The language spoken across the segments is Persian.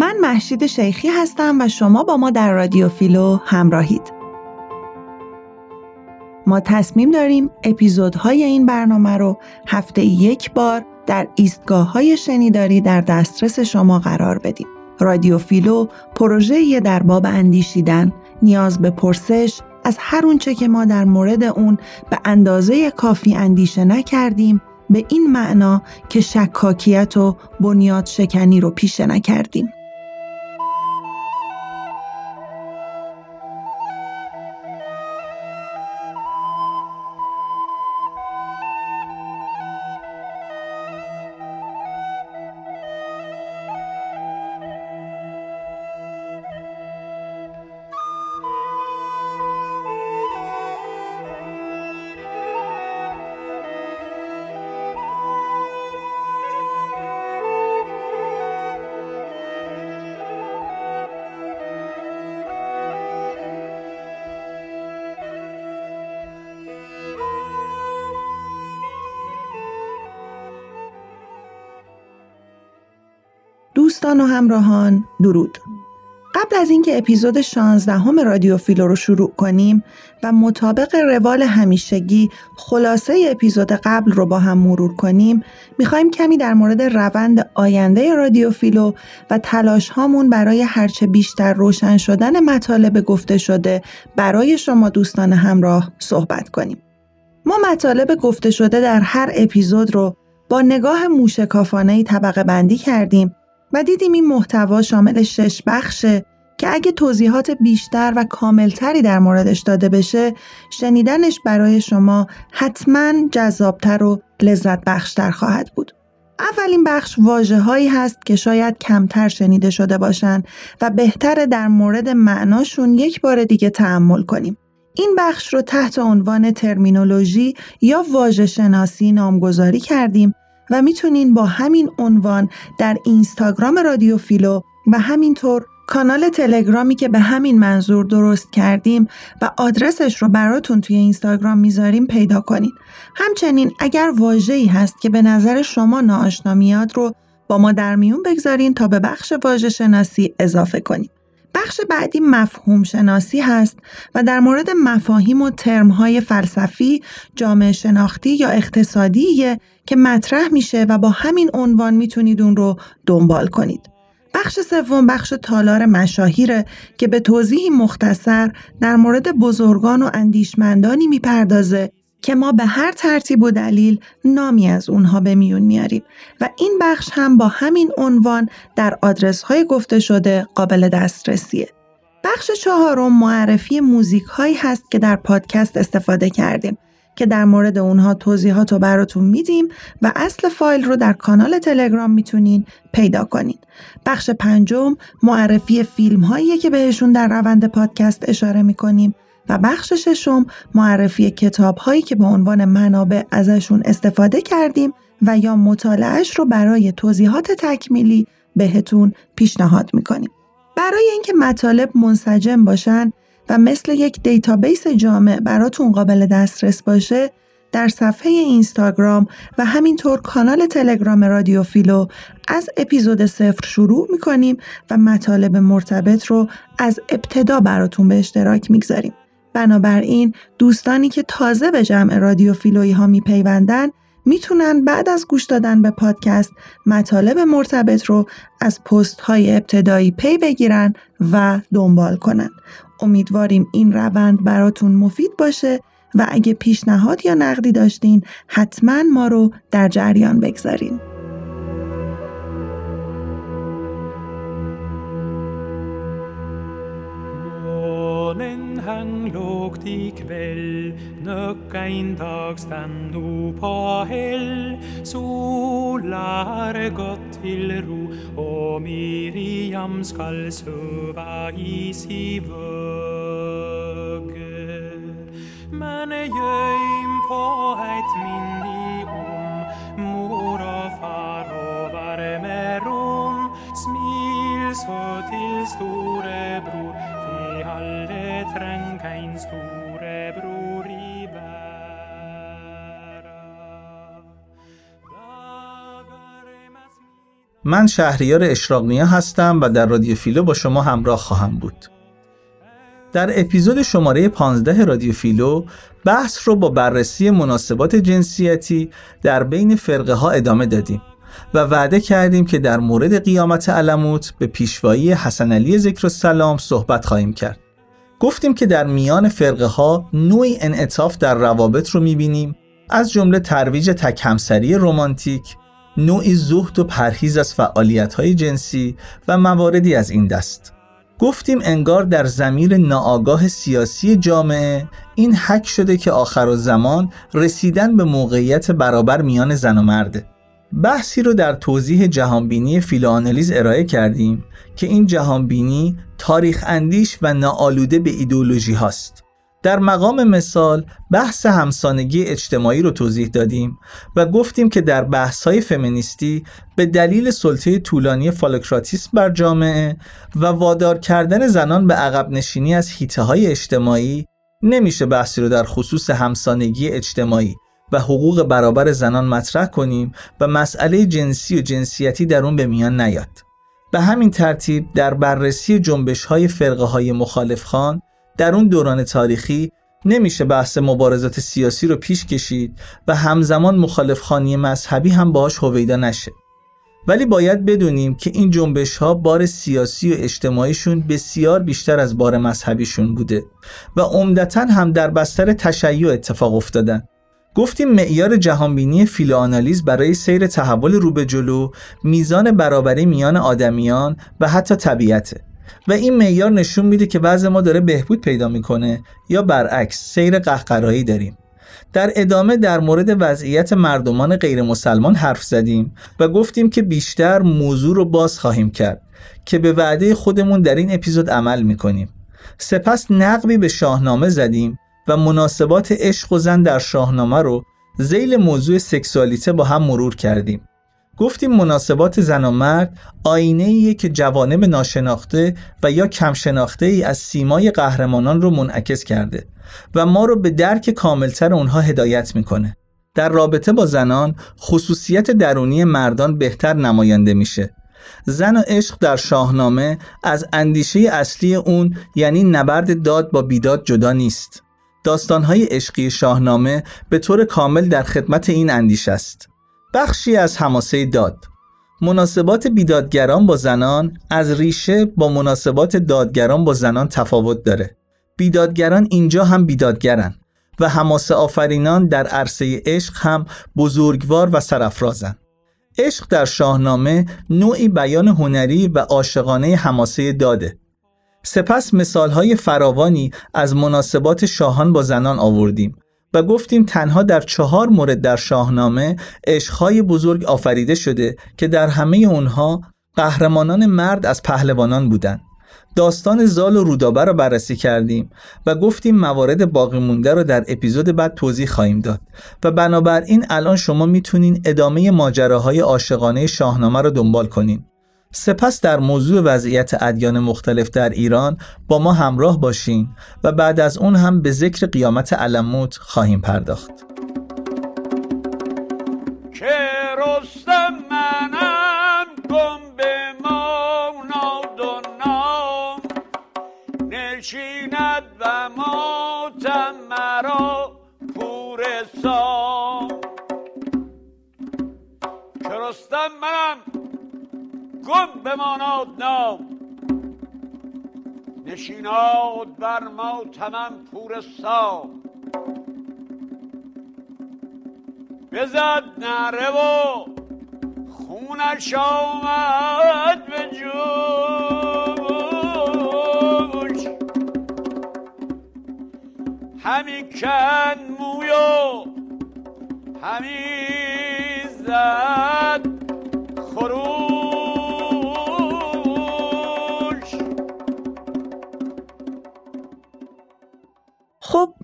من محشید شیخی هستم و شما با ما در رادیو فیلو همراهید. ما تصمیم داریم اپیزودهای این برنامه رو هفته یک بار در ایستگاه های شنیداری در دسترس شما قرار بدیم. رادیو فیلو پروژه در باب اندیشیدن، نیاز به پرسش از هر اونچه که ما در مورد اون به اندازه کافی اندیشه نکردیم به این معنا که شکاکیت و بنیاد شکنی رو پیشه نکردیم. دوستان و همراهان درود قبل از اینکه اپیزود 16 همه رادیو فیلو رو شروع کنیم و مطابق روال همیشگی خلاصه اپیزود قبل رو با هم مرور کنیم می‌خوایم کمی در مورد روند آینده رادیو فیلو و تلاش هامون برای هرچه بیشتر روشن شدن مطالب گفته شده برای شما دوستان همراه صحبت کنیم. ما مطالب گفته شده در هر اپیزود رو با نگاه موشکافانه طبقه بندی کردیم و دیدیم این محتوا شامل شش بخشه که اگه توضیحات بیشتر و کاملتری در موردش داده بشه شنیدنش برای شما حتما جذابتر و لذت بخشتر خواهد بود. اولین بخش واجه هایی هست که شاید کمتر شنیده شده باشند و بهتر در مورد معناشون یک بار دیگه تحمل کنیم. این بخش رو تحت عنوان ترمینولوژی یا واژه شناسی نامگذاری کردیم و می‌تونین با همین عنوان در اینستاگرام رادیو فیلو و همینطور کانال تلگرامی که به همین منظور درست کردیم و آدرسش رو براتون توی اینستاگرام می‌ذاریم پیدا کنید. همچنین اگر واژه‌ای هست که به نظر شما ناآشنا میاد رو با ما در میون بگذارین تا به بخش واژه شناسی اضافه کنیم. بخش بعدی مفهوم شناسی هست و در مورد مفاهیم و ترمهای فلسفی، جامعه شناختی یا اقتصادیه که مطرح میشه و با همین عنوان می‌تونید اون رو دنبال کنید. بخش سوم بخش تالار مشاهیره که به توضیحی مختصر در مورد بزرگان و اندیشمندانی می‌پردازه که ما به هر ترتیب و دلیل نامی از اونها به میون میاریم و این بخش هم با همین عنوان در آدرس های گفته شده قابل دسترسیه. بخش چهارم معرفی موزیک هایی هست که در پادکست استفاده کردیم که در مورد اونها توضیحات رو براتون میدیم و اصل فایل رو در کانال تلگرام می‌تونین پیدا کنین. بخش پنجم معرفی فیلم هایی که بهشون در روند پادکست اشاره می‌کنیم و بخش ششم معرفی کتاب هایی که به عنوان منابع ازشون استفاده کردیم و یا مطالعهش رو برای توضیحات تکمیلی بهتون پیشنهاد می‌کنیم. برای اینکه مطالب منسجم باشن و مثل یک database جامع براتون قابل دسترس باشه در صفحه اینستاگرام و همینطور کانال تلگرام رادیو فیلو از اپیزود صفر شروع می‌کنیم و مطالب مرتبط رو از ابتدا براتون به اشتراک می‌گذاریم. بنابراین دوستانی که تازه به جمع رادیو فیلویی ها میپیوندن می‌تونن بعد از گوش دادن به پادکست مطالب مرتبط رو از پست های ابتدایی پی بگیرن و دنبال کنن. امیدواریم این روند براتون مفید باشه و اگه پیشنهاد یا نقدی داشتین حتما ما رو در جریان بگذارین. Lågt i til ro, og Miriam skal sove i si vøgge. Men gøym på eit minni om mor og far og varme rom. Smil så til store bror, vi alle treng en stor من شهریار اشراقنیا هستم و در رادیو فیلو با شما همراه خواهم بود. در اپیزود شماره 15 رادیو فیلو بحث رو با بررسی مناسبات جنسیتی در بین فرقه ها ادامه دادیم و وعده کردیم که در مورد قیامت علموت به پیشوایی حسن علی ذکر السلام صحبت خواهیم کرد. گفتیم که در میان فرقه ها نوعی انعطاف در روابط رو می‌بینیم از جمله ترویج تکمسری رومانتیک، نوعی زهد و پرهیز از فعالیت های جنسی و مواردی از این دست. گفتیم انگار در زمیر ناآگاه سیاسی جامعه این حک شده که آخر زمان رسیدن به موقعیت برابر میان زن و مرده. بحثی رو در توضیح جهانبینی فیلوانالیز ارائه کردیم که این جهانبینی تاریخ اندیش و ناآلوده به ایدولوژی هاست. در مقام مثال بحث همسانگی اجتماعی رو توضیح دادیم و گفتیم که در بحث های فمینیستی به دلیل سلطه طولانی فالوکراتیسم بر جامعه و وادار کردن زنان به عقب نشینی از حیطه های اجتماعی نمیشه بحثی رو در خصوص همسانگی اجتماعی و حقوق برابر زنان مطرح کنیم و مسئله جنسی و جنسیتی در اون به میان نیاد. به همین ترتیب در بررسی جنبش های فرقه های مخالف خان در اون دوران تاریخی نمیشه بحث مبارزات سیاسی رو پیش کشید و همزمان مخالف خانی مذهبی هم باهاش هویدا نشه. ولی باید بدونیم که این جنبش ها بار سیاسی و اجتماعیشون بسیار بیشتر از بار مذهبیشون بوده و عمدتا هم در بستر تشیع اتفاق افتادن. گفتیم معیار جهانبینی فیلوآنالیز برای سیر تحول رو به جلو میزان برابری میان آدمیان و حتی طبیعته و این معیار نشون میده که وضع ما داره بهبود پیدا می‌کنه یا برعکس سیر قهقرایی داریم. در ادامه در مورد وضعیت مردمان غیر مسلمان حرف زدیم و گفتیم که بیشتر موضوع رو باز خواهیم کرد که به وعده خودمون در این اپیزود عمل می‌کنیم. سپس نقبی به شاهنامه زدیم و مناسبات عشق و زن در شاهنامه رو زیل موضوع سکسوالیته با هم مرور کردیم. گفتیم مناسبات زن و مرد آینه ایه که جوانب ناشناخته و یا کم شناخته ای از سیمای قهرمانان رو منعکس کرده و ما رو به درک کاملتر اونها هدایت می‌کنه. در رابطه با زنان خصوصیت درونی مردان بهتر نماینده میشه. زن و عشق در شاهنامه از اندیشه اصلی اون یعنی نبرد داد با بیداد جدا نیست. داستانهای عشقی شاهنامه به طور کامل در خدمت این اندیشه است. بخشی از حماسه داد. مناسبات بیدادگران با زنان از ریشه با مناسبات دادگران با زنان تفاوت داره. بیدادگران اینجا هم بیدادگرن و حماسه آفرینان در عرصه عشق هم بزرگوار و سرافرازن. عشق در شاهنامه نوعی بیان هنری و عاشقانه حماسه داده. سپس مثالهای فراوانی از مناسبات شاهان با زنان آوردیم. و گفتیم تنها در چهار مورد در شاهنامه عشقهای بزرگ آفریده شده که در همه اونها قهرمانان مرد از پهلوانان بودند. داستان زال و رودابه را بررسی کردیم و گفتیم موارد باقی مونده رو در اپیزود بعد توضیح خواهیم داد و بنابراین الان شما می‌تونین ادامه ماجراهای عاشقانه شاهنامه رو دنبال کنین سپس در موضوع وضعیت ادیان مختلف در ایران با ما همراه باشین و بعد از اون هم به ذکر قیامت علموت خواهیم پرداخت. نشیند و مرا پور منم گم بماناد نام. نشیناد بر ما تمام پور سام. بزد نره و خونش آمد به جوش. همی کن مویو همی زد خروش.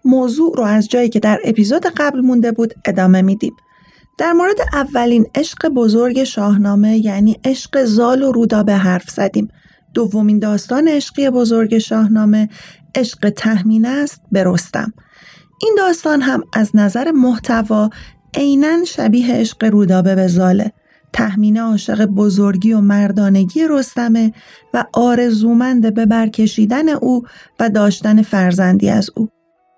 موضوع رو از جایی که در اپیزود قبل مونده بود ادامه میدیم. در مورد اولین عشق بزرگ شاهنامه یعنی عشق زال و رودابه حرف زدیم. دومین داستان عشقی بزرگ شاهنامه عشق تهمینه است به رستم. این داستان هم از نظر محتوا عینا شبیه عشق رودابه به زاله. تهمینه عاشق بزرگی و مردانگی رستمه و آرزومند به برکشیدن او و داشتن فرزندی از او.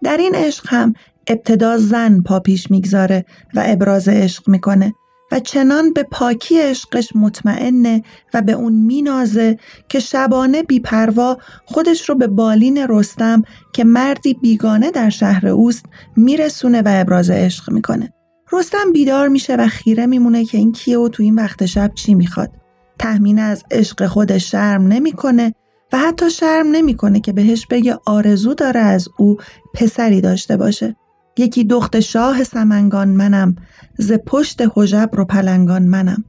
در این عشق هم ابتدا زن پا پیش می‌گذاره و ابراز عشق می‌کنه و چنان به پاکی عشقش مطمئنه و به اون مینازه که شبانه بیپروا خودش رو به بالین رستم که مردی بیگانه در شهر اوست میرسونه و ابراز عشق می‌کنه. رستم بیدار میشه و خیره میمونه که این کیه و تو این وقت شب چی می‌خواد. تحمین از عشق خودش شرم نمی‌کنه و حتی شرم نمی‌کنه که بهش بگه آرزو داره از او پسری داشته باشه. یکی دخت شاه سمنگان منم ز پشت حجب رو پلنگان منم.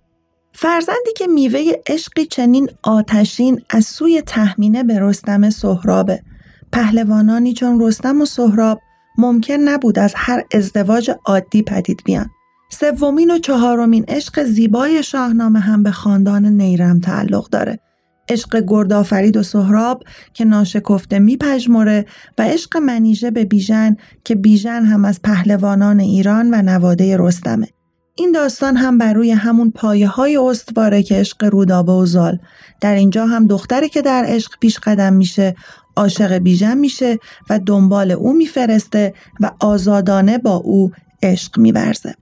فرزندی که میوه عشقی چنین آتشین از سوی تحمینه به رستم سهرابه. پهلوانانی چون رستم و سهراب ممکن نبود از هر ازدواج عادی پدید بیان. سومین و چهارمین عشق زیبای شاهنامه هم به خاندان نیرم تعلق داره. عشق گردآفرید و سهراب که ناشکفته میپژمره و عشق منیژه به بیژن که بیژن هم از پهلوانان ایران و نواده رستمه. این داستان هم بر روی همون پایه های استواره که عشق رودابه و زال. در اینجا هم دختری که در عشق پیش قدم میشه عاشق بیژن میشه و دنبال او میفرسته و آزادانه با او عشق میورزه.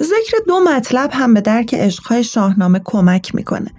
ذکر دو مطلب هم به درک عشقهای شاهنامه کمک می‌کنه.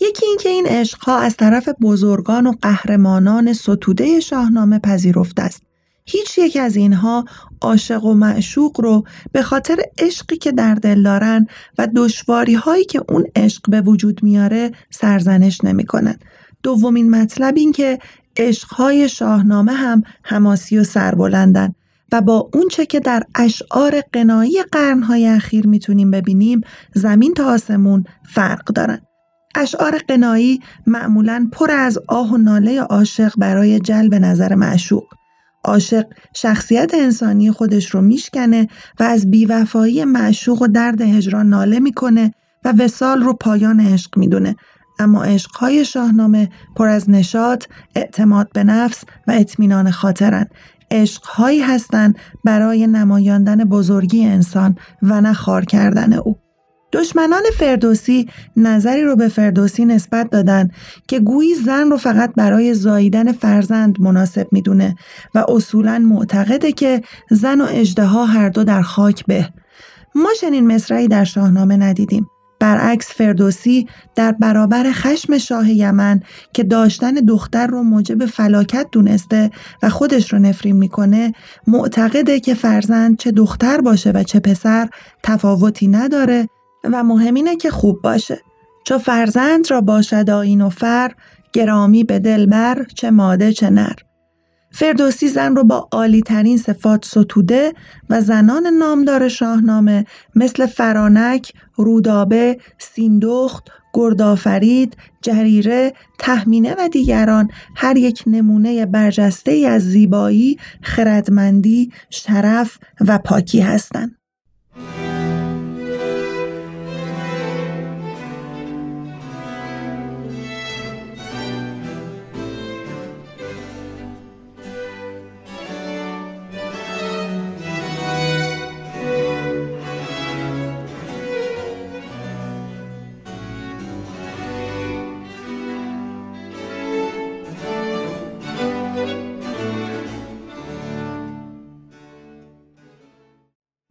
یکی اینکه این عشقها از طرف بزرگان و قهرمانان ستوده شاهنامه پذیرفته است هیچ یک از اینها عاشق و معشوق رو به خاطر عشقی که در دل دارن و دشواری هایی که اون عشق به وجود میاره سرزنش نمی‌کنن. دومین مطلب این که عشقهای شاهنامه هم حماسی و سربلندن و با اونچه که در اشعار قنایی قرنهای اخیر می‌تونیم ببینیم زمین تا آسمون فرق دارن. اشعار قنایی معمولا پر از آه و ناله عاشق برای جلب نظر معشوق. عاشق شخصیت انسانی خودش رو میشکنه و از بیوفایی معشوق و درد هجران ناله می‌کنه و وسال رو پایان عشق می‌دونه. اما عشقهای شاهنامه پر از نشاط، اعتماد به نفس و اطمینان خاطرن. عشقهایی هستند برای نمایاندن بزرگی انسان و نه کردن او. دشمنان فردوسی نظری رو به فردوسی نسبت دادن که گویی زن رو فقط برای زاییدن فرزند مناسب می‌دونه و اصولا معتقده که زن و اجدها هر دو در خاک به. ما چنین مصرعی در شاهنامه ندیدیم. برعکس فردوسی در برابر خشم شاه یمن که داشتن دختر رو موجب فلاکت دونسته و خودش رو نفرین می‌کنه معتقده که فرزند چه دختر باشه و چه پسر تفاوتی نداره و مهم اینه که خوب باشه چو فرزند را باشد آین و فر گرامی به دل بر چه ماده چه نر فردوسی زن رو با عالی ترین صفات ستوده و زنان نامدار شاهنامه مثل فرانک، رودابه، سیندخت، گردآفرید، جریره، تهمینه و دیگران هر یک نمونه برجسته از زیبایی، خردمندی، شرف و پاکی هستند.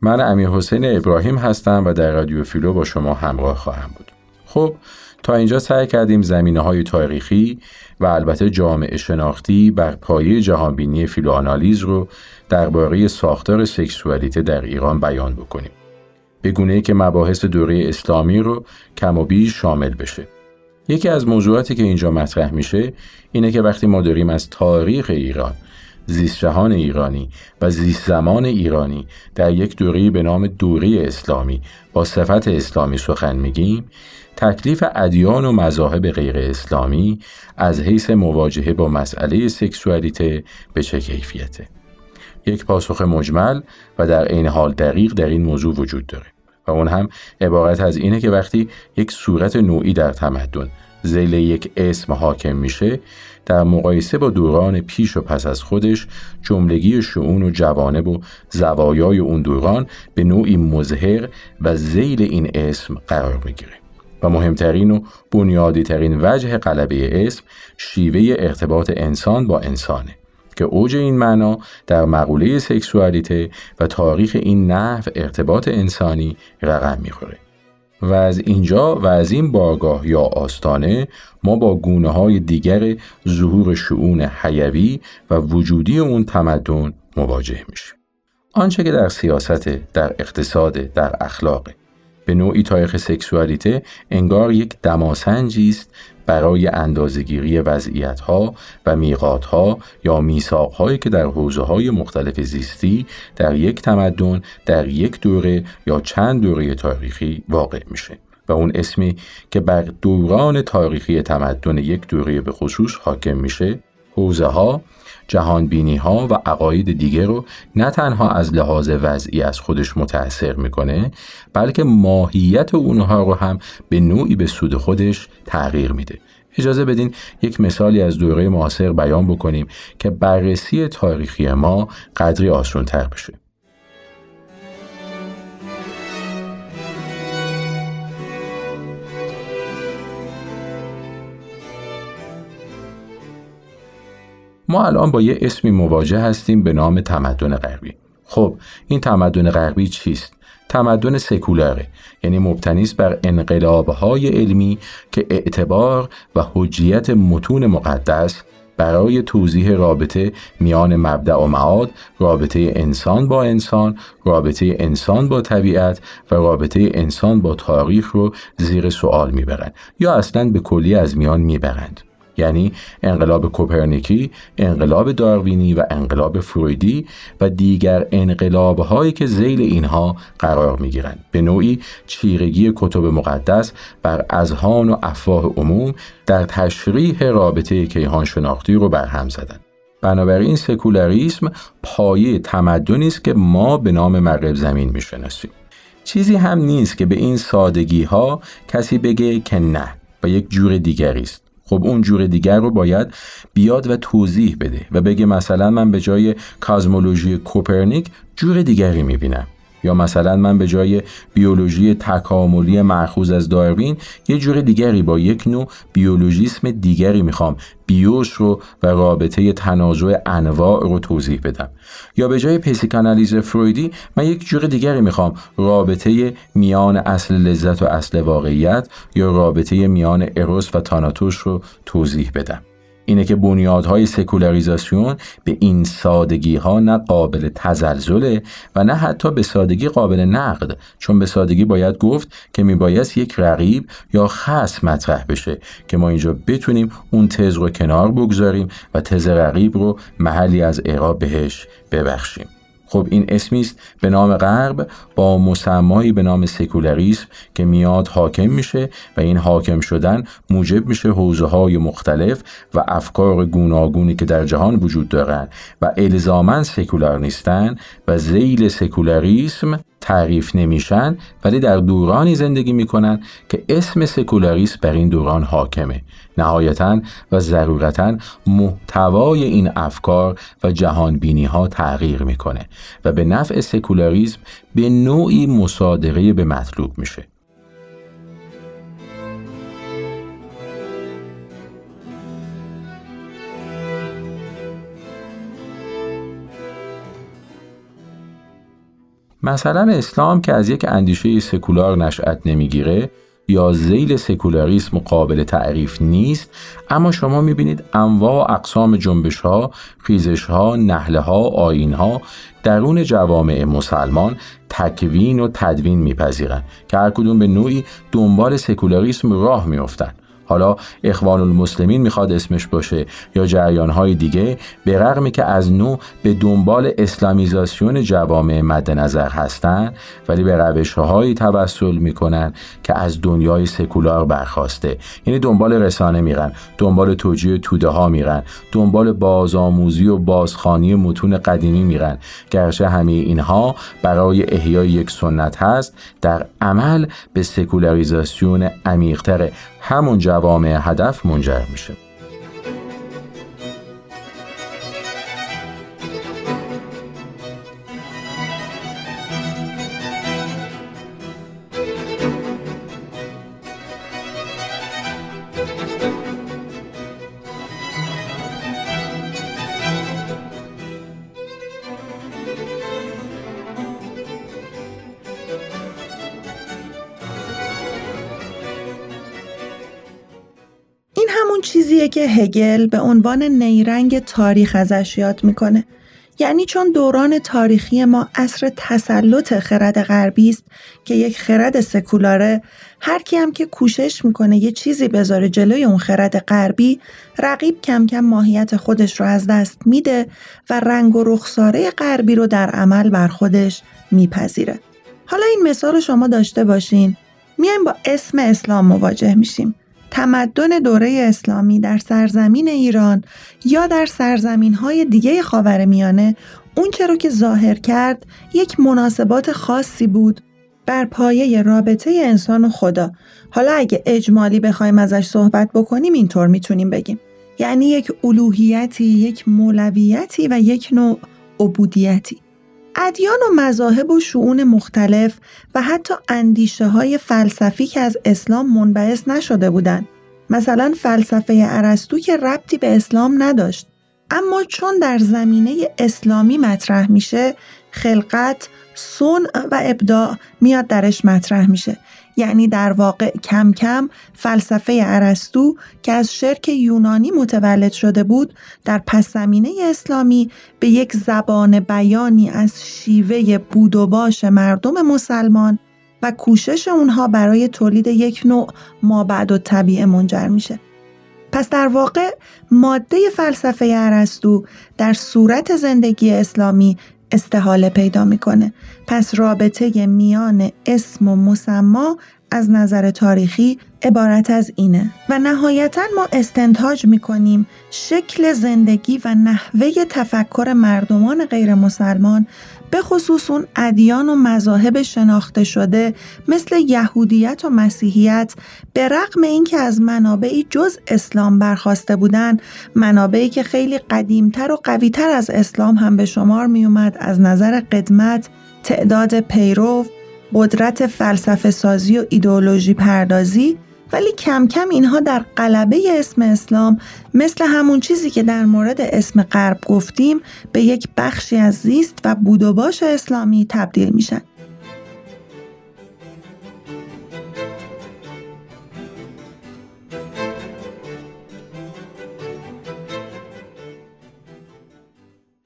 من امیر حسین ابراهیم هستم و در رادیو فیلو با شما همراه خواهم بود. خب تا اینجا سعی کردیم زمینه های تاریخی و البته جامعه شناختی بر پایه جهانبینی فیلوآنالیز رو درباره ساختار سکسوالیته در ایران بیان بکنیم. به گونه که مباحث دوره اسلامی رو کم و بیش شامل بشه. یکی از موضوعاتی که اینجا مطرح میشه اینه که وقتی ما داریم از تاریخ ایران زیست جهان ایرانی و زیست زمان ایرانی در یک دوره به نام دوره اسلامی با صفت اسلامی سخن میگیم. تکلیف ادیان و مذاهب غیر اسلامی از حیث مواجهه با مسئله سکسوالیته به چه کیفیته؟ یک پاسخ مجمل و در عین حال دقیق در این موضوع وجود داره و اون هم عبارت از اینه که وقتی یک صورت نوعی در تمدن زیل یک اسم حاکم میشه در مقایسه با دوران پیش و پس از خودش جملگی شعون و جوانب و زوایای اون دوران به نوعی مظهر و زیل این اسم قرار می‌گیره. و مهمترین و بنیادی ترین وجه قلبه اسم شیوه ارتباط انسان با انسانه که اوج این معنا در مقوله سکسوالیته و تاریخ این نحو ارتباط انسانی رقم می‌خوره. و از اینجا و از این بارگاه یا آستانه ما با گونه های دیگر ظهور شعون حیوی و وجودی اون تمدن مواجه میشیم. آنچه که در سیاست، در اقتصاد، در اخلاق به نوعی تاریخ سکسوالیته انگار یک دماسنجی است برای اندازگیری وضعیت ها و میقات ها یا میثاق هایی که در حوزه های مختلف زیستی در یک تمدن در یک دوره یا چند دوره تاریخی واقع میشه و اون اسمی که بر دوران تاریخی تمدن یک دوره به خصوص حاکم میشه حوزه ها جهانبینی ها و عقاید دیگه رو نه تنها از لحاظ وضعی از خودش متأثر می‌کنه بلکه ماهیت اونها رو هم به نوعی به سود خودش تغییر میده. اجازه بدین یک مثالی از دوره معاصر بیان بکنیم که بررسی تاریخی ما قدری آسون تر بشه. ما الان با یه اسمی مواجه هستیم به نام تمدن غربی خب این تمدن غربی چیست تمدن سکولاره یعنی مبتنی است بر انقلابهای علمی که اعتبار و حجیت متون مقدس برای توضیح رابطه میان مبدع و معاد، رابطه انسان با انسان، رابطه انسان با طبیعت و رابطه انسان با تاریخ رو زیر سوال می‌برند یا اصلا به کلی از میان می‌برند. یعنی انقلاب کوپرنیکی، انقلاب داروینی و انقلاب فرویدی و دیگر انقلاب هایی که زیل اینها قرار می گیرند. به نوعی چیرگی کتب مقدس بر اذهان و افواه عموم در تشریح رابطه کیهان شناختی رو برهم زدند. بنابراین سکولاریسم پایه تمدنی است که ما به نام مغرب زمین می‌شناسیم. چیزی هم نیست که به این سادگی ها کسی بگه که نه و یک جور دیگری است. خب اون جور دیگر رو باید بیاد و توضیح بده و بگه مثلا من به جای کازمولوژی کوپرنیک جور دیگری می‌بینم. یا مثلا من به جای بیولوژی تکاملی مرخوز از داروین یه جور دیگری با یک نوع بیولوژیسم دیگری می‌خوام بیوش رو و رابطه تنازع انواع رو توضیح بدم. یا به جای پسیکانالیز فرویدی من یک جور دیگری می‌خوام رابطه میان اصل لذت و اصل واقعیت یا رابطه میان اروس و تاناتوش رو توضیح بدم. اینه که بنیادهای سکولاریزاسیون به این سادگی ها نه قابل تزلزله و نه حتی به سادگی قابل نقد چون به سادگی باید گفت که میبایست یک رقیب یا خصم مطرح بشه که ما اینجا بتونیم اون تز رو کنار بگذاریم و تز رقیب رو محلی از اعراب بهش ببخشیم. خب این اسمی است به نام غرب با مسمایی به نام سکولاریسم که میاد حاکم میشه و این حاکم شدن موجب میشه حوزه های مختلف و افکار گوناگونی که در جهان وجود دارند و الزاما سکولار نیستن و زیل سکولاریسم تعریف نمیشن ولی در دورانی زندگی می‌کنن که اسم سکولاریسم بر این دوران حاکمه. نهایتا و ضرورتا محتوای این افکار و جهانبینی ها تغییر می‌کنه و به نفع سکولاریسم به نوعی مصادقه به مطلوب میشه. مثلا اسلام که از یک اندیشه سکولار نشأت نمی‌گیره یا زیل سکولاریسم قابل تعریف نیست اما شما می‌بینید انواع و اقسام جنبش ها، خیزش ها، نهله ها، آین ها درون جوامع مسلمان تکوین و تدوین میپذیرند که هر کدوم به نوعی دنبال سکولاریسم راه میافتند. حالا اخوان المسلمین می‌خواد اسمش باشه یا جریان های دیگه به رغمی که از نو به دنبال اسلامیزاسیون جوامع مد نظر هستند ولی به روش هایی توسل می‌کنن که از دنیای سکولار برخواسته. یعنی دنبال رسانه میرن دنبال توجیه توده ها میرن دنبال بازآموزی و بازخانی متون قدیمی میرن. گرچه همه اینها برای احیای یک سنت هست در عمل به سکولاریزاسیون عمیقتر همون جوامع هدف منجر میشه. چیزیه که هگل به عنوان نیرنگ تاریخ ازش یاد می‌کنه. یعنی چون دوران تاریخی ما عصر تسلط خرد غربی است که یک خرد سکولاره هر کی هم که کوشش می‌کنه یه چیزی بذاره جلوی اون خرد غربی رقیب کم کم ماهیت خودش رو از دست میده و رنگ و رخساره غربی رو در عمل بر خودش میپذیره. حالا این مثال رو شما داشته باشین میایم با اسم اسلام مواجه میشیم. تمدن دوره اسلامی در سرزمین ایران یا در سرزمین های دیگه خاورمیانه اون رو که ظاهر کرد یک مناسبات خاصی بود بر پایه رابطه انسان و خدا. حالا اگه اجمالی بخوایم ازش صحبت بکنیم اینطور می‌تونیم بگیم. یعنی یک الوهیتی یک مولویتی و یک نوع عبودیتی. ادیان و مذاهب و شعون مختلف و حتی اندیشه های فلسفی که از اسلام منبعث نشده بودند. مثلا فلسفه ارسطو که ربطی به اسلام نداشت. اما چون در زمینه اسلامی مطرح میشه خلقت، سون و ابداع میاد درش مطرح میشه یعنی در واقع کم کم فلسفه ارسطو که از شرک یونانی متولد شده بود در پس زمینه اسلامی به یک زبان بیانی از شیوه بود و باش مردم مسلمان و کوشش اونها برای تولید یک نوع مابعد و طبیعه منجر میشه. پس در واقع ماده فلسفه ارسطو در صورت زندگی اسلامی استحاله پیدا می‌کنه. پس رابطه میان اسم و مسما از نظر تاریخی عبارت از اینه. و نهایتا ما استنتاج می‌کنیم شکل زندگی و نحوه تفکر مردمان غیر مسلمان به خصوص اون ادیان و مذاهب شناخته شده مثل یهودیت و مسیحیت به رغم اینکه از منابعی جز اسلام برخواسته بودن منابعی که خیلی قدیمتر و قویتر از اسلام هم به شمار می اومد از نظر قدمت تعداد پیرو قدرت فلسفه سازی و ایدئولوژی پردازی ولی کم کم اینها در قلبه اسم اسلام مثل همون چیزی که در مورد اسم غرب گفتیم به یک بخشی از زیست و بود و باش اسلامی تبدیل میشن.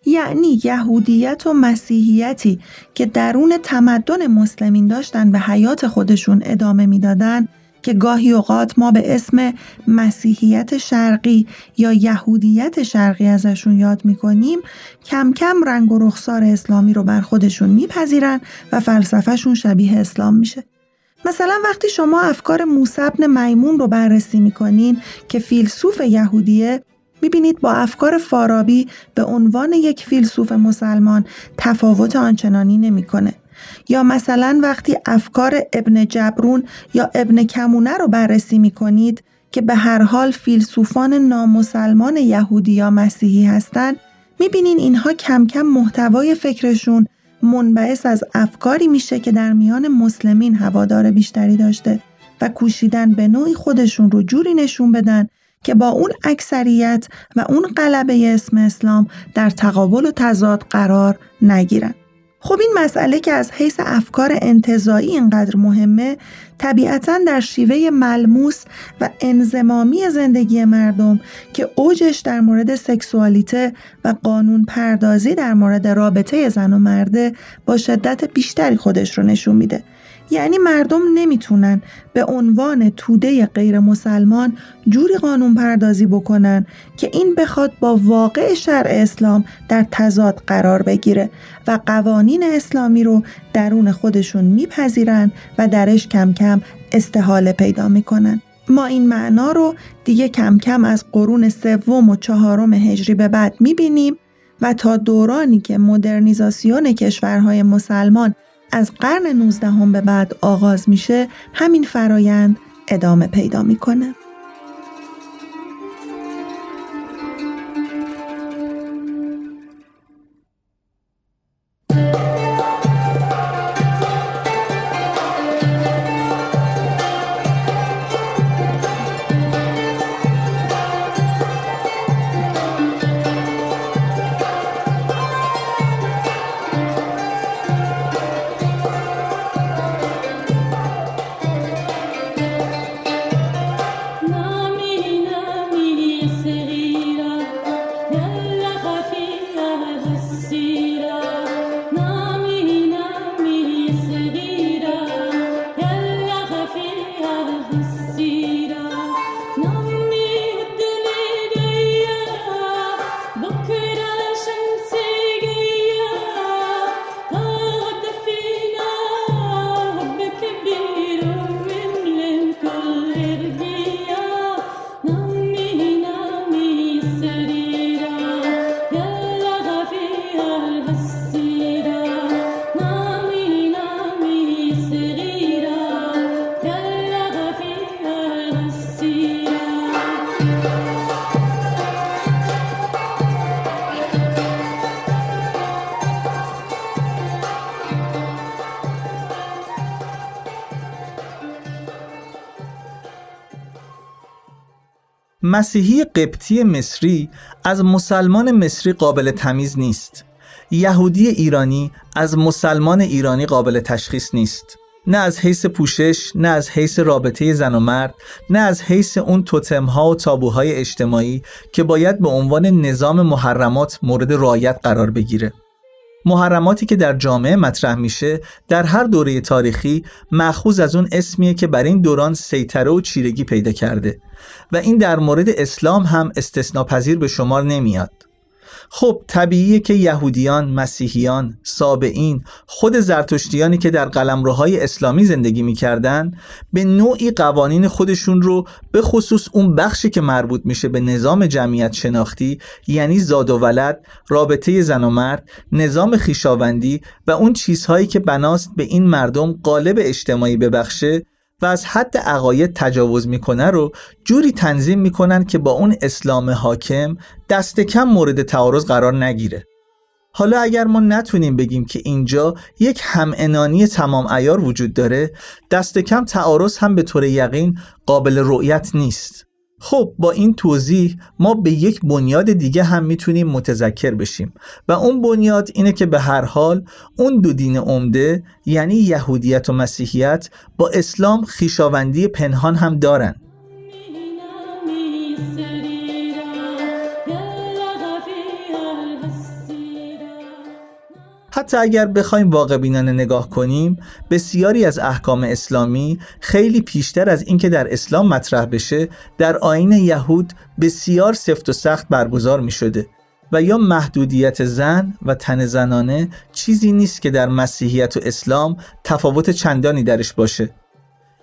یعنی یهودیت و مسیحیتی که درون تمدن مسلمین داشتن به حیات خودشون ادامه می‌دادن که گاهی اوقات ما به اسم مسیحیت شرقی یا یهودیت شرقی ازشون یاد می‌کنیم کم کم رنگ و رخسار اسلامی رو بر خودشون میپذیرن و فلسفهشون شبیه اسلام میشه مثلا وقتی شما افکار موسبن میمون رو بررسی می‌کنین که فیلسوف یهودیه می‌بینید با افکار فارابی به عنوان یک فیلسوف مسلمان تفاوت آنچنانی نمی‌کنه. یا مثلا وقتی افکار ابن جبرون یا ابن کمونه رو بررسی می کنید که به هر حال فیلسوفان نامسلمان یهودی یا مسیحی هستند می‌بینین اینها کم کم محتوای فکرشون منبعث از افکاری میشه که در میان مسلمین هوادار بیشتری داشته و کوشیدن به نوعی خودشون رو جوری نشون بدن که با اون اکثریت و اون قلبه اسم اسلام در تقابل و تضاد قرار نگیرن. خب این مسئله که از حیث افکار انتظایی اینقدر مهمه طبیعتا در شیوه ملموس و انزمامی زندگی مردم که اوجش در مورد سکسوالیته و قانون پردازی در مورد رابطه زن و مرده با شدت بیشتری خودش رو نشون میده. یعنی مردم نمی‌تونن به عنوان توده غیر مسلمان جوری قانون پردازی بکنن که این بخواد با واقع شرع اسلام در تضاد قرار بگیره و قوانین اسلامی رو درون خودشون میپذیرن و درش کم کم استحاله پیدا می‌کنن. ما این معنا رو دیگه کم کم از قرون سوم و چهارم هجری به بعد می‌بینیم و تا دورانی که مدرنیزاسیون کشورهای مسلمان از قرن 19 به بعد آغاز میشه همین فرایند ادامه پیدا می‌کنه. مسیحی قبطی مصری از مسلمان مصری قابل تمیز نیست. یهودی ایرانی از مسلمان ایرانی قابل تشخیص نیست. نه از حیث پوشش نه از حیث رابطه زن و مرد نه از حیث اون توتمها و تابوهای اجتماعی که باید به عنوان نظام محرمات مورد رعایت قرار بگیره. محرماتی که در جامعه مطرح میشه در هر دوره تاریخی مأخوذ از اون اسمیه که بر این دوران سیطره و چیرگی پیدا کرده. و این در مورد اسلام هم استثناپذیر به شمار نمیاد. خب طبیعیه که یهودیان، مسیحیان، سابعین، خود زرتشتیانی که در قلمروهای اسلامی زندگی می‌کردن به نوعی قوانین خودشون رو به خصوص اون بخشی که مربوط میشه به نظام جمعیت شناختی یعنی زاد و ولد، رابطه زن و مرد، نظام خیشاوندی و اون چیزهایی که بناست به این مردم قالب اجتماعی ببخشه و از حد عقاید تجاوز می‌کنه رو جوری تنظیم می‌کنن که با اون اسلام حاکم دست کم مورد تعارض قرار نگیره. حالا اگر ما نتونیم بگیم که اینجا یک همعنانی تمام ایار وجود داره دست کم تعارض هم به طور یقین قابل رؤیت نیست. خب با این توضیح ما به یک بنیاد دیگه هم می‌تونیم متذکر بشیم و اون بنیاد اینه که به هر حال اون دو دین عمده یعنی یهودیت و مسیحیت با اسلام خیشاوندی پنهان هم دارن. حتی اگر بخوایم واقع بینانه نگاه کنیم بسیاری از احکام اسلامی خیلی پیشتر از اینکه در اسلام مطرح بشه در آین یهود بسیار سفت و سخت برگزار می شده و یا محدودیت زن و تن زنانه چیزی نیست که در مسیحیت و اسلام تفاوت چندانی درش باشه.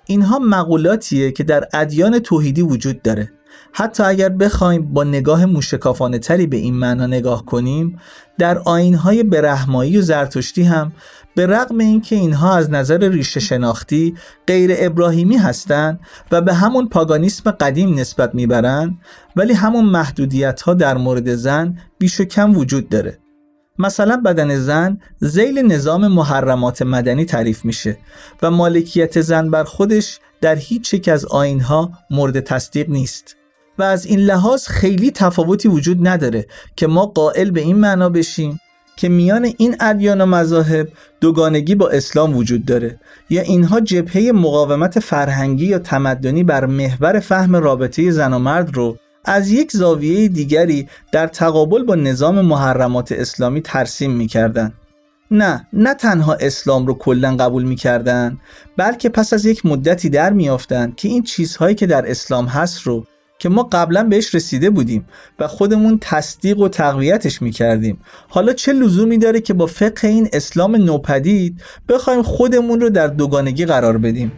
اینها مقولاتیه که در ادیان توحیدی وجود داره. حتی اگر بخوایم با نگاه موشکافانه تری به این معنا نگاه کنیم در آینهای برهمایی و زرتشتی هم به رغم اینکه اینها از نظر ریشه شناختی غیر ابراهیمی هستند و به همون پاگانیسم قدیم نسبت می‌برند ولی همون محدودیت ها در مورد زن بیش و کم وجود داره. مثلا بدن زن زیل نظام محرمات مدنی تعریف میشه و مالکیت زن بر خودش در هیچ یک از آینها مورد تصدیق نیست. و از این لحاظ خیلی تفاوتی وجود نداره که ما قائل به این معنا بشیم که میان این ادیان و مذاهب دوگانگی با اسلام وجود داره. یا اینها جبهه مقاومت فرهنگی یا تمدنی بر محور فهم رابطه زن و مرد رو از یک زاویه دیگری در تقابل با نظام محرمات اسلامی ترسیم می‌کردن. نه نه تنها اسلام رو کلا قبول می‌کردن بلکه پس از یک مدتی در میافتند که این چیزهایی که در اسلام هست رو که ما قبلا بهش رسیده بودیم و خودمون تصدیق و تقویتش می‌کردیم. حالا چه لزومی داره که با فقه این اسلام نوپدید بخوایم خودمون رو در دوگانگی قرار بدیم؟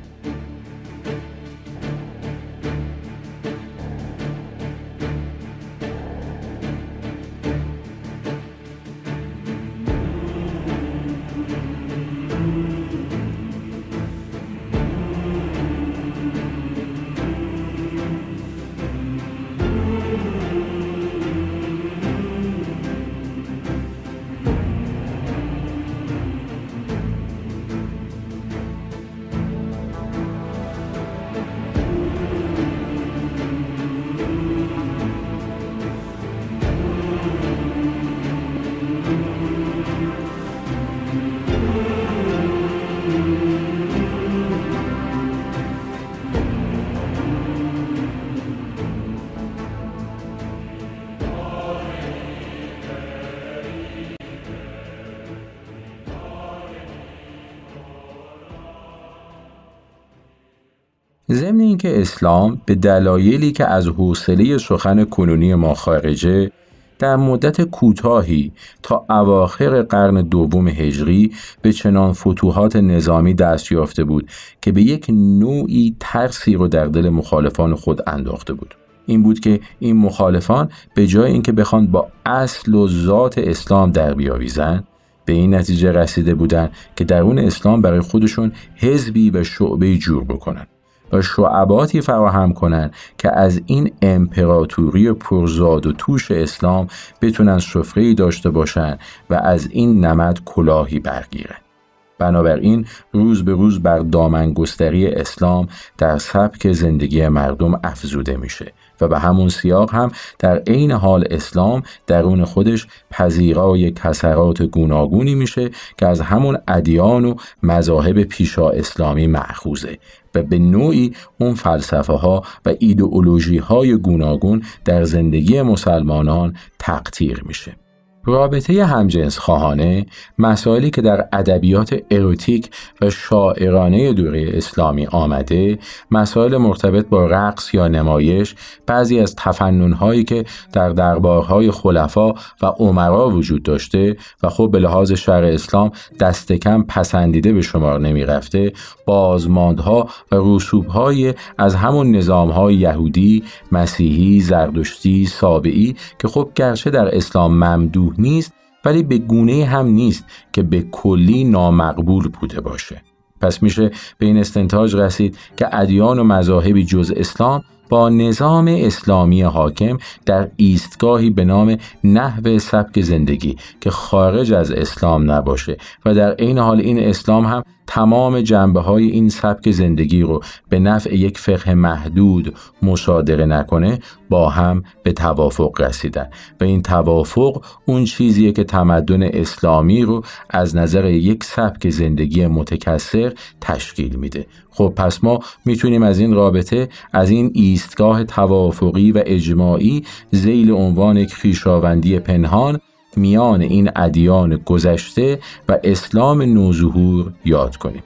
اینکه اسلام به دلایلی که از حوصله سخن کنونی ما خارجه در مدت کوتاهی تا اواخر قرن دوم هجری به چنان فتوحات نظامی دست یافته بود که به یک نوعی ترسی رو در دل مخالفان خود انداخته بود. این بود که این مخالفان به جای اینکه بخوان با اصل و ذات اسلام در بیاویزن به این نتیجه رسیده بودند که درون اسلام برای خودشون حزبی و شعبه جور بکنن. و شعباتی فراهم کنند که از این امپراتوری پرزاد و توش اسلام بتونن سفره داشته باشند و از این نمد کلاهی برگیرن. بنابراین روز به روز بر دامنگستری اسلام در سبک زندگی مردم افزوده میشه. و به همون سیاق هم در عین حال اسلام درون خودش پذیرای کسرات گوناگونی میشه که از همون ادیان و مذاهب پیشا اسلامی معخوزه. و به نوعی اون فلسفه ها و ایدئولوژی های گوناگون در زندگی مسلمانان تقطیر میشه. رابطه همجنس خواهانه مسائلی که در ادبیات اروتیک و شاعرانه دوره اسلامی آمده مسائل مرتبط با رقص یا نمایش بعضی از تفننهایی که در دربارهای خلفا و عمرا وجود داشته و خب به لحاظ شرع اسلام دست کم پسندیده به شمار نمی رفته بازماندها و رسوبهای از همون نظامهای یهودی، مسیحی، زردشتی، سابعی که خب گرچه در اسلام ممدوح نیست ولی به گونه هم نیست که به کلی نامقبول بوده باشه. پس میشه به این استنتاج رسید که ادیان و مذاهبی جز اسلام با نظام اسلامی حاکم در ایستگاهی به نام نحو سبک زندگی که خارج از اسلام نباشه و در عین حال این اسلام هم تمام جنبه های این سبک زندگی رو به نفع یک فقه محدود مصادره نکنه با هم به توافق رسیدن. و این توافق اون چیزیه که تمدن اسلامی رو از نظر یک سبک زندگی متکثر تشکیل میده. خب پس ما می‌تونیم از این رابطه از این ایستگاه توافقی و اجماعی زیل عنوان خیشاوندی پنهان میان این ادیان گذشته و اسلام نوظهور یاد کنیم.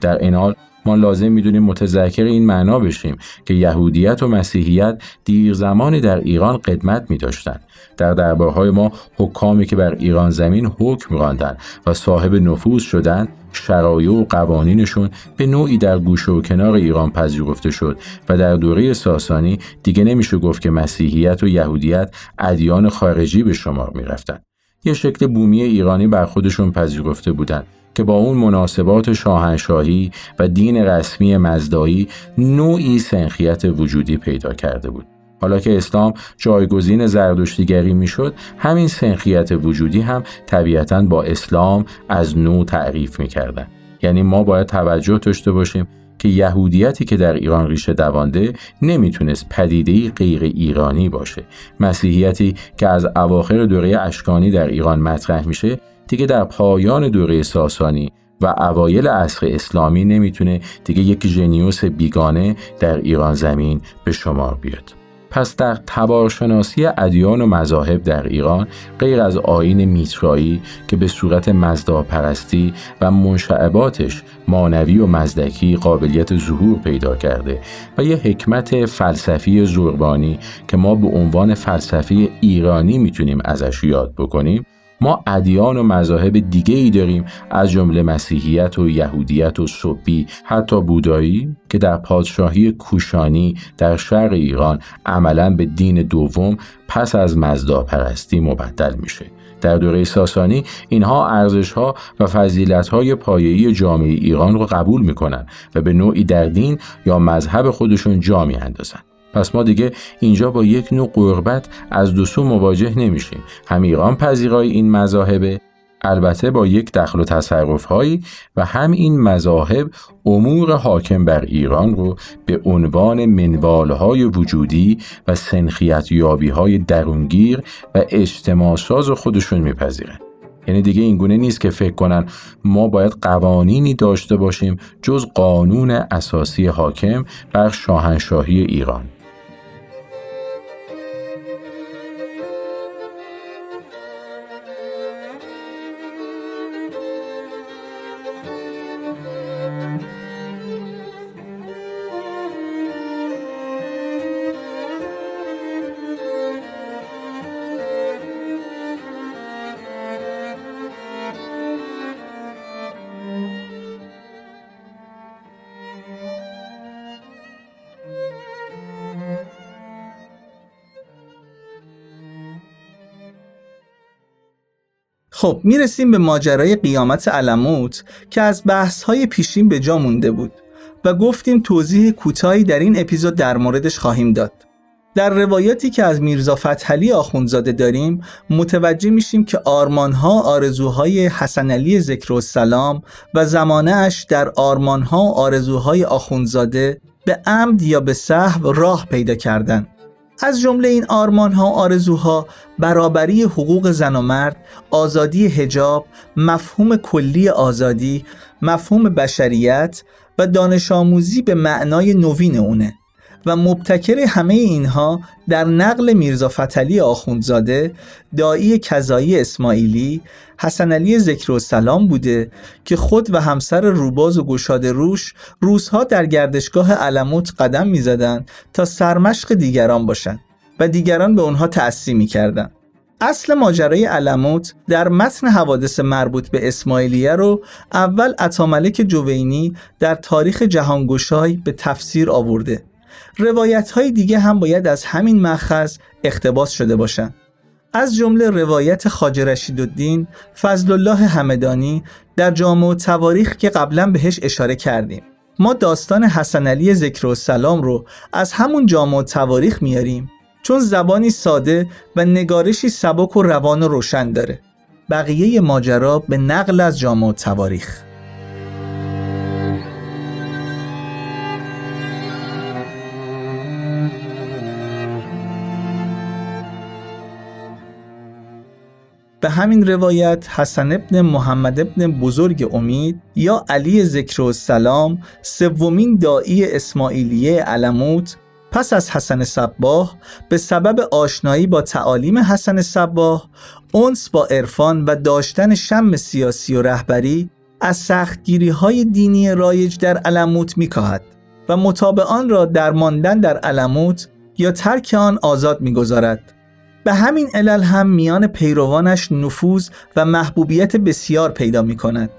در این حال ما لازم می‌دونیم متذکر این معنا بشیم که یهودیت و مسیحیت دیر زمانی در ایران قدمت می داشتن. در دربارهای ما حکامی که بر ایران زمین حکم راندن و صاحب نفوذ شدند شرایع و قوانینشون به نوعی در گوشه و کنار ایران پذیرفته شد و در دوره ساسانی دیگه نمیشه گفت که مسیحیت و یهودیت ادیان خارجی به شمار می‌رفتن. یه شکل بومی ایرانی بر خودشون پذیرفته بودند که با اون مناسبات شاهنشاهی و دین رسمی مزدایی نوعی سنخیت وجودی پیدا کرده بود. حالا که اسلام جایگزین زردشتیگری می‌شد همین سنخیت وجودی هم طبیعتا با اسلام از نو تعریف می‌کردن یعنی ما باید توجه داشته باشیم که یهودیتی که در ایران ریشه دوانده نمی‌تونست پدیده غیر ایرانی باشه مسیحیتی که از اواخر دوره اشکانی در ایران مطرح میشه دیگه در پایان دوره ساسانی و اوایل عصر اسلامی نمی‌تونه دیگه یک ژنیوس بیگانه در ایران زمین به شمار بیاد. پس در تبارشناسی ادیان و مذاهب در ایران غیر از آین میترایی که به صورت مزداپرستی و منشعباتش مانوی و مزدکی قابلیت ظهور پیدا کرده و یه حکمت فلسفی زربانی که ما به عنوان فلسفه ایرانی می‌تونیم ازش یاد بکنیم ما ادیان و مذاهب دیگه ای داریم از جمله مسیحیت و یهودیت و صوبی حتی بودایی که در پادشاهی کوشانی در شرق ایران عملا به دین دوم پس از مزدا پرستی مبدل میشه. در دوره ساسانی اینها ارزش ها و فضیلت های پایه‌ای جامعه ایران رو قبول می‌کنن و به نوعی در دین یا مذهب خودشون جا میاندازن. پس ما دیگه اینجا با یک نوع قربت از دو مواجه نمیشیم. هم ایران پذیرای این مذاهبه البته با یک دخل و تصرف هایی و هم این مذاهب امور حاکم بر ایران رو به عنوان منوال های وجودی و سنخیت یابی های درونگیر و اجتماع ساز خودشون میپذیرن. یعنی دیگه این گونه نیست که فکر کنن ما باید قوانینی داشته باشیم جز قانون اساسی حاکم بر شاهنشاهی ایران. خب می‌رسیم به ماجرای قیامت علموت که از بحث های پیشین به جا مونده بود و گفتیم توضیح کوتاهی در این اپیزود در موردش خواهیم داد. در روایاتی که از میرزا فتحعلی آخونزاده داریم متوجه میشیم که آرمانها آرزوهای حسن علی ذکر و سلام و زمانه اش در آرمانها و آرزوهای آخونزاده به عمد یا به صحو راه پیدا کردند. از جمله این آرمان ها و آرزوها برابری حقوق زن و مرد، آزادی هجاب، مفهوم کلی آزادی، مفهوم بشریت و دانش آموزی به معنای نوین اونه. و مبتکر همه اینها در نقل میرزا فتلی آخوندزاده دایی کذایی اسماعیلی حسن علی ذکر و سلام بوده که خود و همسر روباز و گشاد روش روزها در گردشگاه علموت قدم می‌زدند تا سرمشق دیگران باشند و دیگران به اونها تأثیر می‌کردند. اصل ماجرای علموت در متن حوادث مربوط به اسماعیلیه رو اول عطاملک جوینی در تاریخ جهانگشای به تفسیر آورده روایت های دیگه هم باید از همین مخص اختباس شده باشند. از جمله روایت خاج رشید الدین فضل الله همدانی در جامع و تواریخ که قبلا بهش اشاره کردیم. ما داستان حسن علی ذکر و سلام رو از همون جامع و تواریخ میاریم چون زبانی ساده و نگارشی سبک و روان و روشن داره. بقیه ماجرا به نقل از جامع و تواریخ. به همین روایت حسن ابن محمد ابن بزرگ امید یا علی ذکر و سلام سومین دایی اسماعیلیه علموت پس از حسن صباه به سبب آشنایی با تعالیم حسن صباه اونس با عرفان و داشتن شم سیاسی و رهبری از سختگیری های دینی رایج در علموت میکاهد و مطابعان را در ماندن در علموت یا ترک آن آزاد می‌گذارد. به همین علل هم میان پیروانش نفوذ و محبوبیت بسیار پیدا می کند.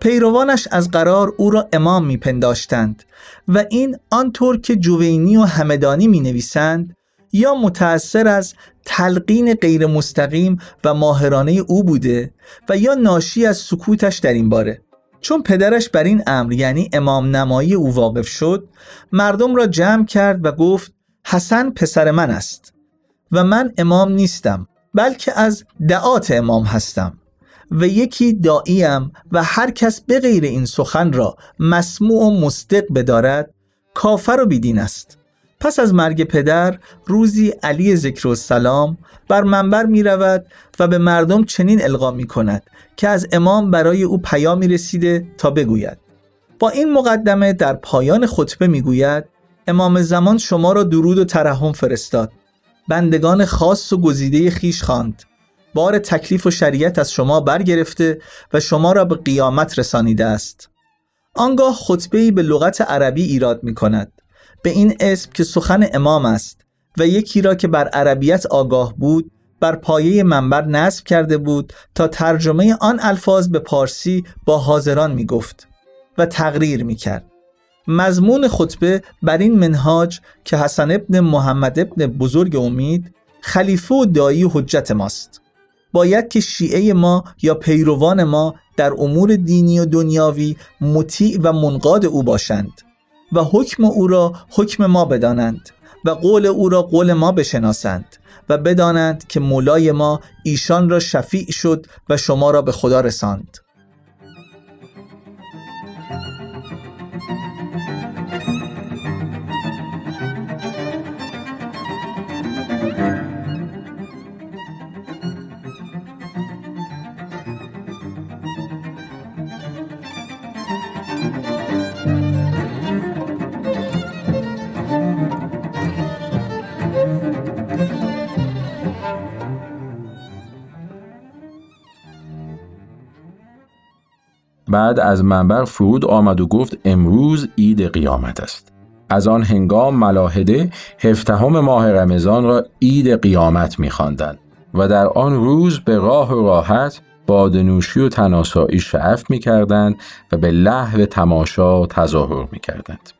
پیروانش از قرار او را امام می پنداشتند و این آنطور که جوینی و همدانی می نویسند یا متأثر از تلقین غیر مستقیم و ماهرانه او بوده و یا ناشی از سکوتش در این باره چون پدرش بر این امر یعنی امام نمایی او واقف شد مردم را جمع کرد و گفت حسن پسر من است و من امام نیستم بلکه از دعات امام هستم و یکی داییم و هر کس به غیر این سخن را مسموع و مستق بدارد کافر و بیدین است. پس از مرگ پدر روزی علی ذکر و سلام بر منبر می رود و به مردم چنین القا می کند که از امام برای او پیامی رسیده تا بگوید. با این مقدمه در پایان خطبه می گوید امام زمان شما را درود و ترحم فرستاد. بندگان خاص و گزیده خیش خواند. بار تکلیف و شریعت از شما برگرفته و شما را به قیامت رسانیده است. آنگاه خطبه به لغت عربی ایراد می کند به این اسم که سخن امام است و یکی را که بر عربیت آگاه بود بر پایه منبر نصب کرده بود تا ترجمه آن الفاظ به پارسی با حاضران می گفت و تقریر می کرد مضمون خطبه بر این منهاج که حسن ابن محمد ابن بزرگ امید خلیفه و دایی حجت ماست. باید که شیعه ما یا پیروان ما در امور دینی و دنیاوی مطیع و منقاد او باشند و حکم او را حکم ما بدانند و قول او را قول ما بشناسند و بدانند که مولای ما ایشان را شفیع شد و شما را به خدا رساند. بعد از منبر فرود آمد و گفت امروز عید قیامت است از آن هنگام ملاحده هفدهم ماه رمضان را عید قیامت می‌خواندند و در آن روز به راه و راحت بادنوشی و تناسایی شعف می‌کردند و به لحو تماشا تظاهر می‌کردند.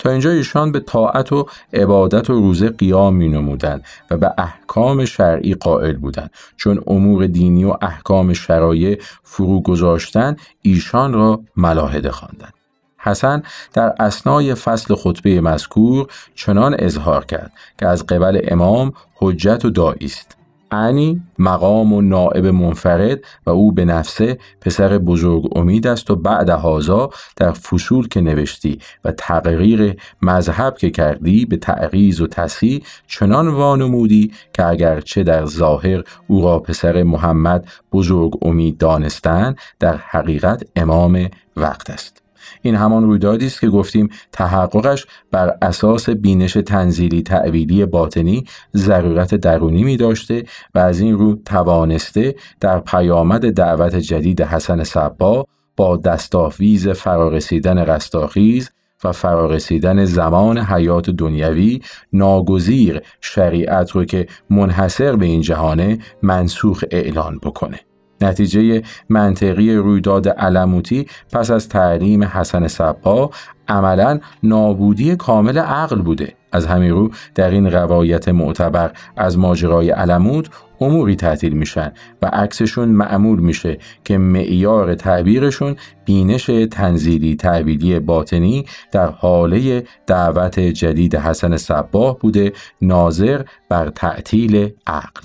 تا اینجا ایشان به طاعت و عبادت و روزه قیام می نمودن و به احکام شرعی قائل بودند. چون امور دینی و احکام شرایع فرو گذاشتن ایشان را ملاحده خواندند. حسن در اسنای فصل خطبه مذکور چنان اظهار کرد که از قبل امام حجت و دایی است. انی مقام و نائب منفرد و او به نفسه پسر بزرگ امید است و بعد هازا در فصول که نوشتی و تغییر مذهب که کردی به تعریض و تصحیح چنان وانمودی که اگرچه در ظاهر او را پسر محمد بزرگ امید دانستن در حقیقت امام وقت است. این همان رویدادی است که گفتیم تحققش بر اساس بینش تنزیلی تعویلی باطنی ضرورت درونی می داشته و از این رو توانسته در پیامد دعوت جدید حسن صبا با دستاویز فرارسیدن رستاخیز و فرارسیدن زمان حیات دنیوی ناگزیر شریعت رو که منحصر به این جهانه منسوخ اعلان بکنه. نتیجه منطقی رویداد علموتی پس از تعلیم حسن صبا عملا نابودی کامل عقل بوده. از همین رو در این روایت معتبر از ماجرای علموت اموری تعطیل میشن و عکسشون معمول میشه که معیار تعبیرشون بینش تنزیلی تعبیلی باطنی در حاله دعوت جدید حسن صباه بوده ناظر بر تعطیل عقل.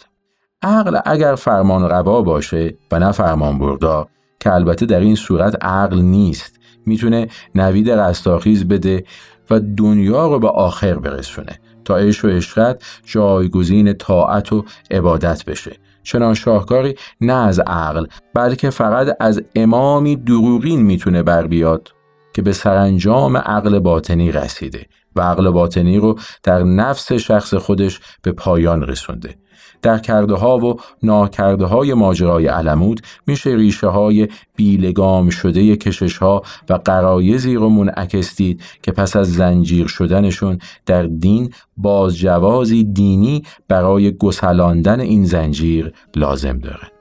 عقل اگر فرمان روا باشه و نه فرمان بردار که البته در این صورت عقل نیست. می‌تونه نوید رستاخیز بده و دنیا رو به آخر برسونه تا عشق و عشقت جایگزین طاعت و عبادت بشه. چنان شاهکاری نه از عقل بلکه فقط از امامی دروغین می‌تونه بر بیاد که به سرانجام عقل باطنی رسیده. و عقل باطنی رو در نفس شخص خودش به پایان رسونده در کرده ها و ناکرده های ماجرای علمود میشه ریشه های بیلگام شده کشش ها و قرایزی رو منعکس دید که پس از زنجیر شدنشون در دین باز جوازی دینی برای گسلاندن این زنجیر لازم داره.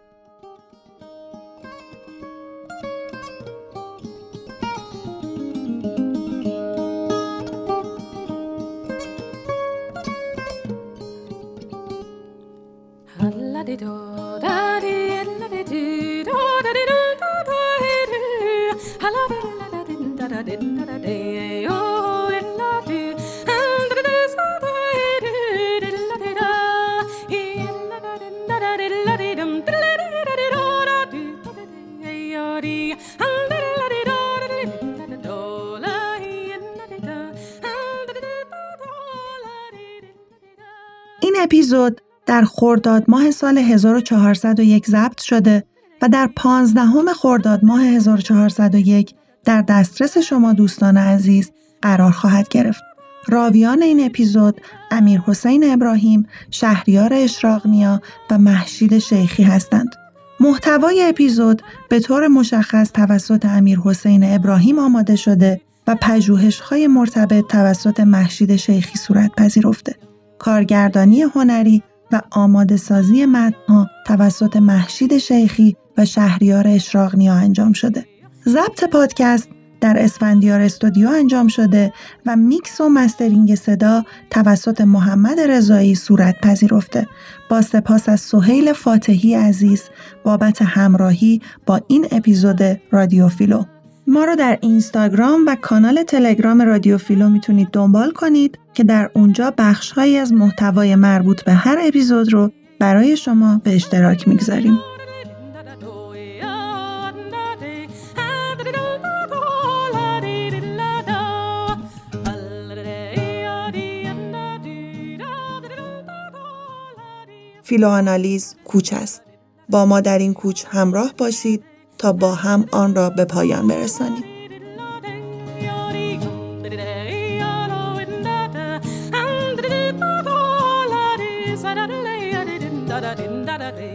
اپیزود در خرداد ماه سال 1401 ضبط شده و در 15 خرداد ماه 1401 در دسترس شما دوستان عزیز قرار خواهد گرفت. راویان این اپیزود امیر حسین ابراهیم، شهریار اشراقنیا و محشید شیخی هستند. محتوای اپیزود به طور مشخص توسط امیر حسین ابراهیم آماده شده و پژوهش های مرتبط توسط محشید شیخی صورت پذیرفته. کارگردانی هنری و آماده سازی متنها توسط مهشید شیخی و شهریار اشراقنیا انجام شده. ضبط پادکست در اسفندیار استودیو انجام شده و میکس و mastering صدا توسط محمد رضایی صورت پذیرفته با سپاس از سهیل فاتحی عزیز بابت همراهی با این اپیزود رادیو فیلو ما رو در اینستاگرام و کانال تلگرام رادیو فیلو می‌تونید دنبال کنید که در اونجا بخشهایی از محتوای مربوط به هر اپیزود رو برای شما به اشتراک می‌گذاریم. فیلوآنالیز کوچ است. با ما در این کوچ همراه باشید تا با هم آن را به پایان برسانیم. da da da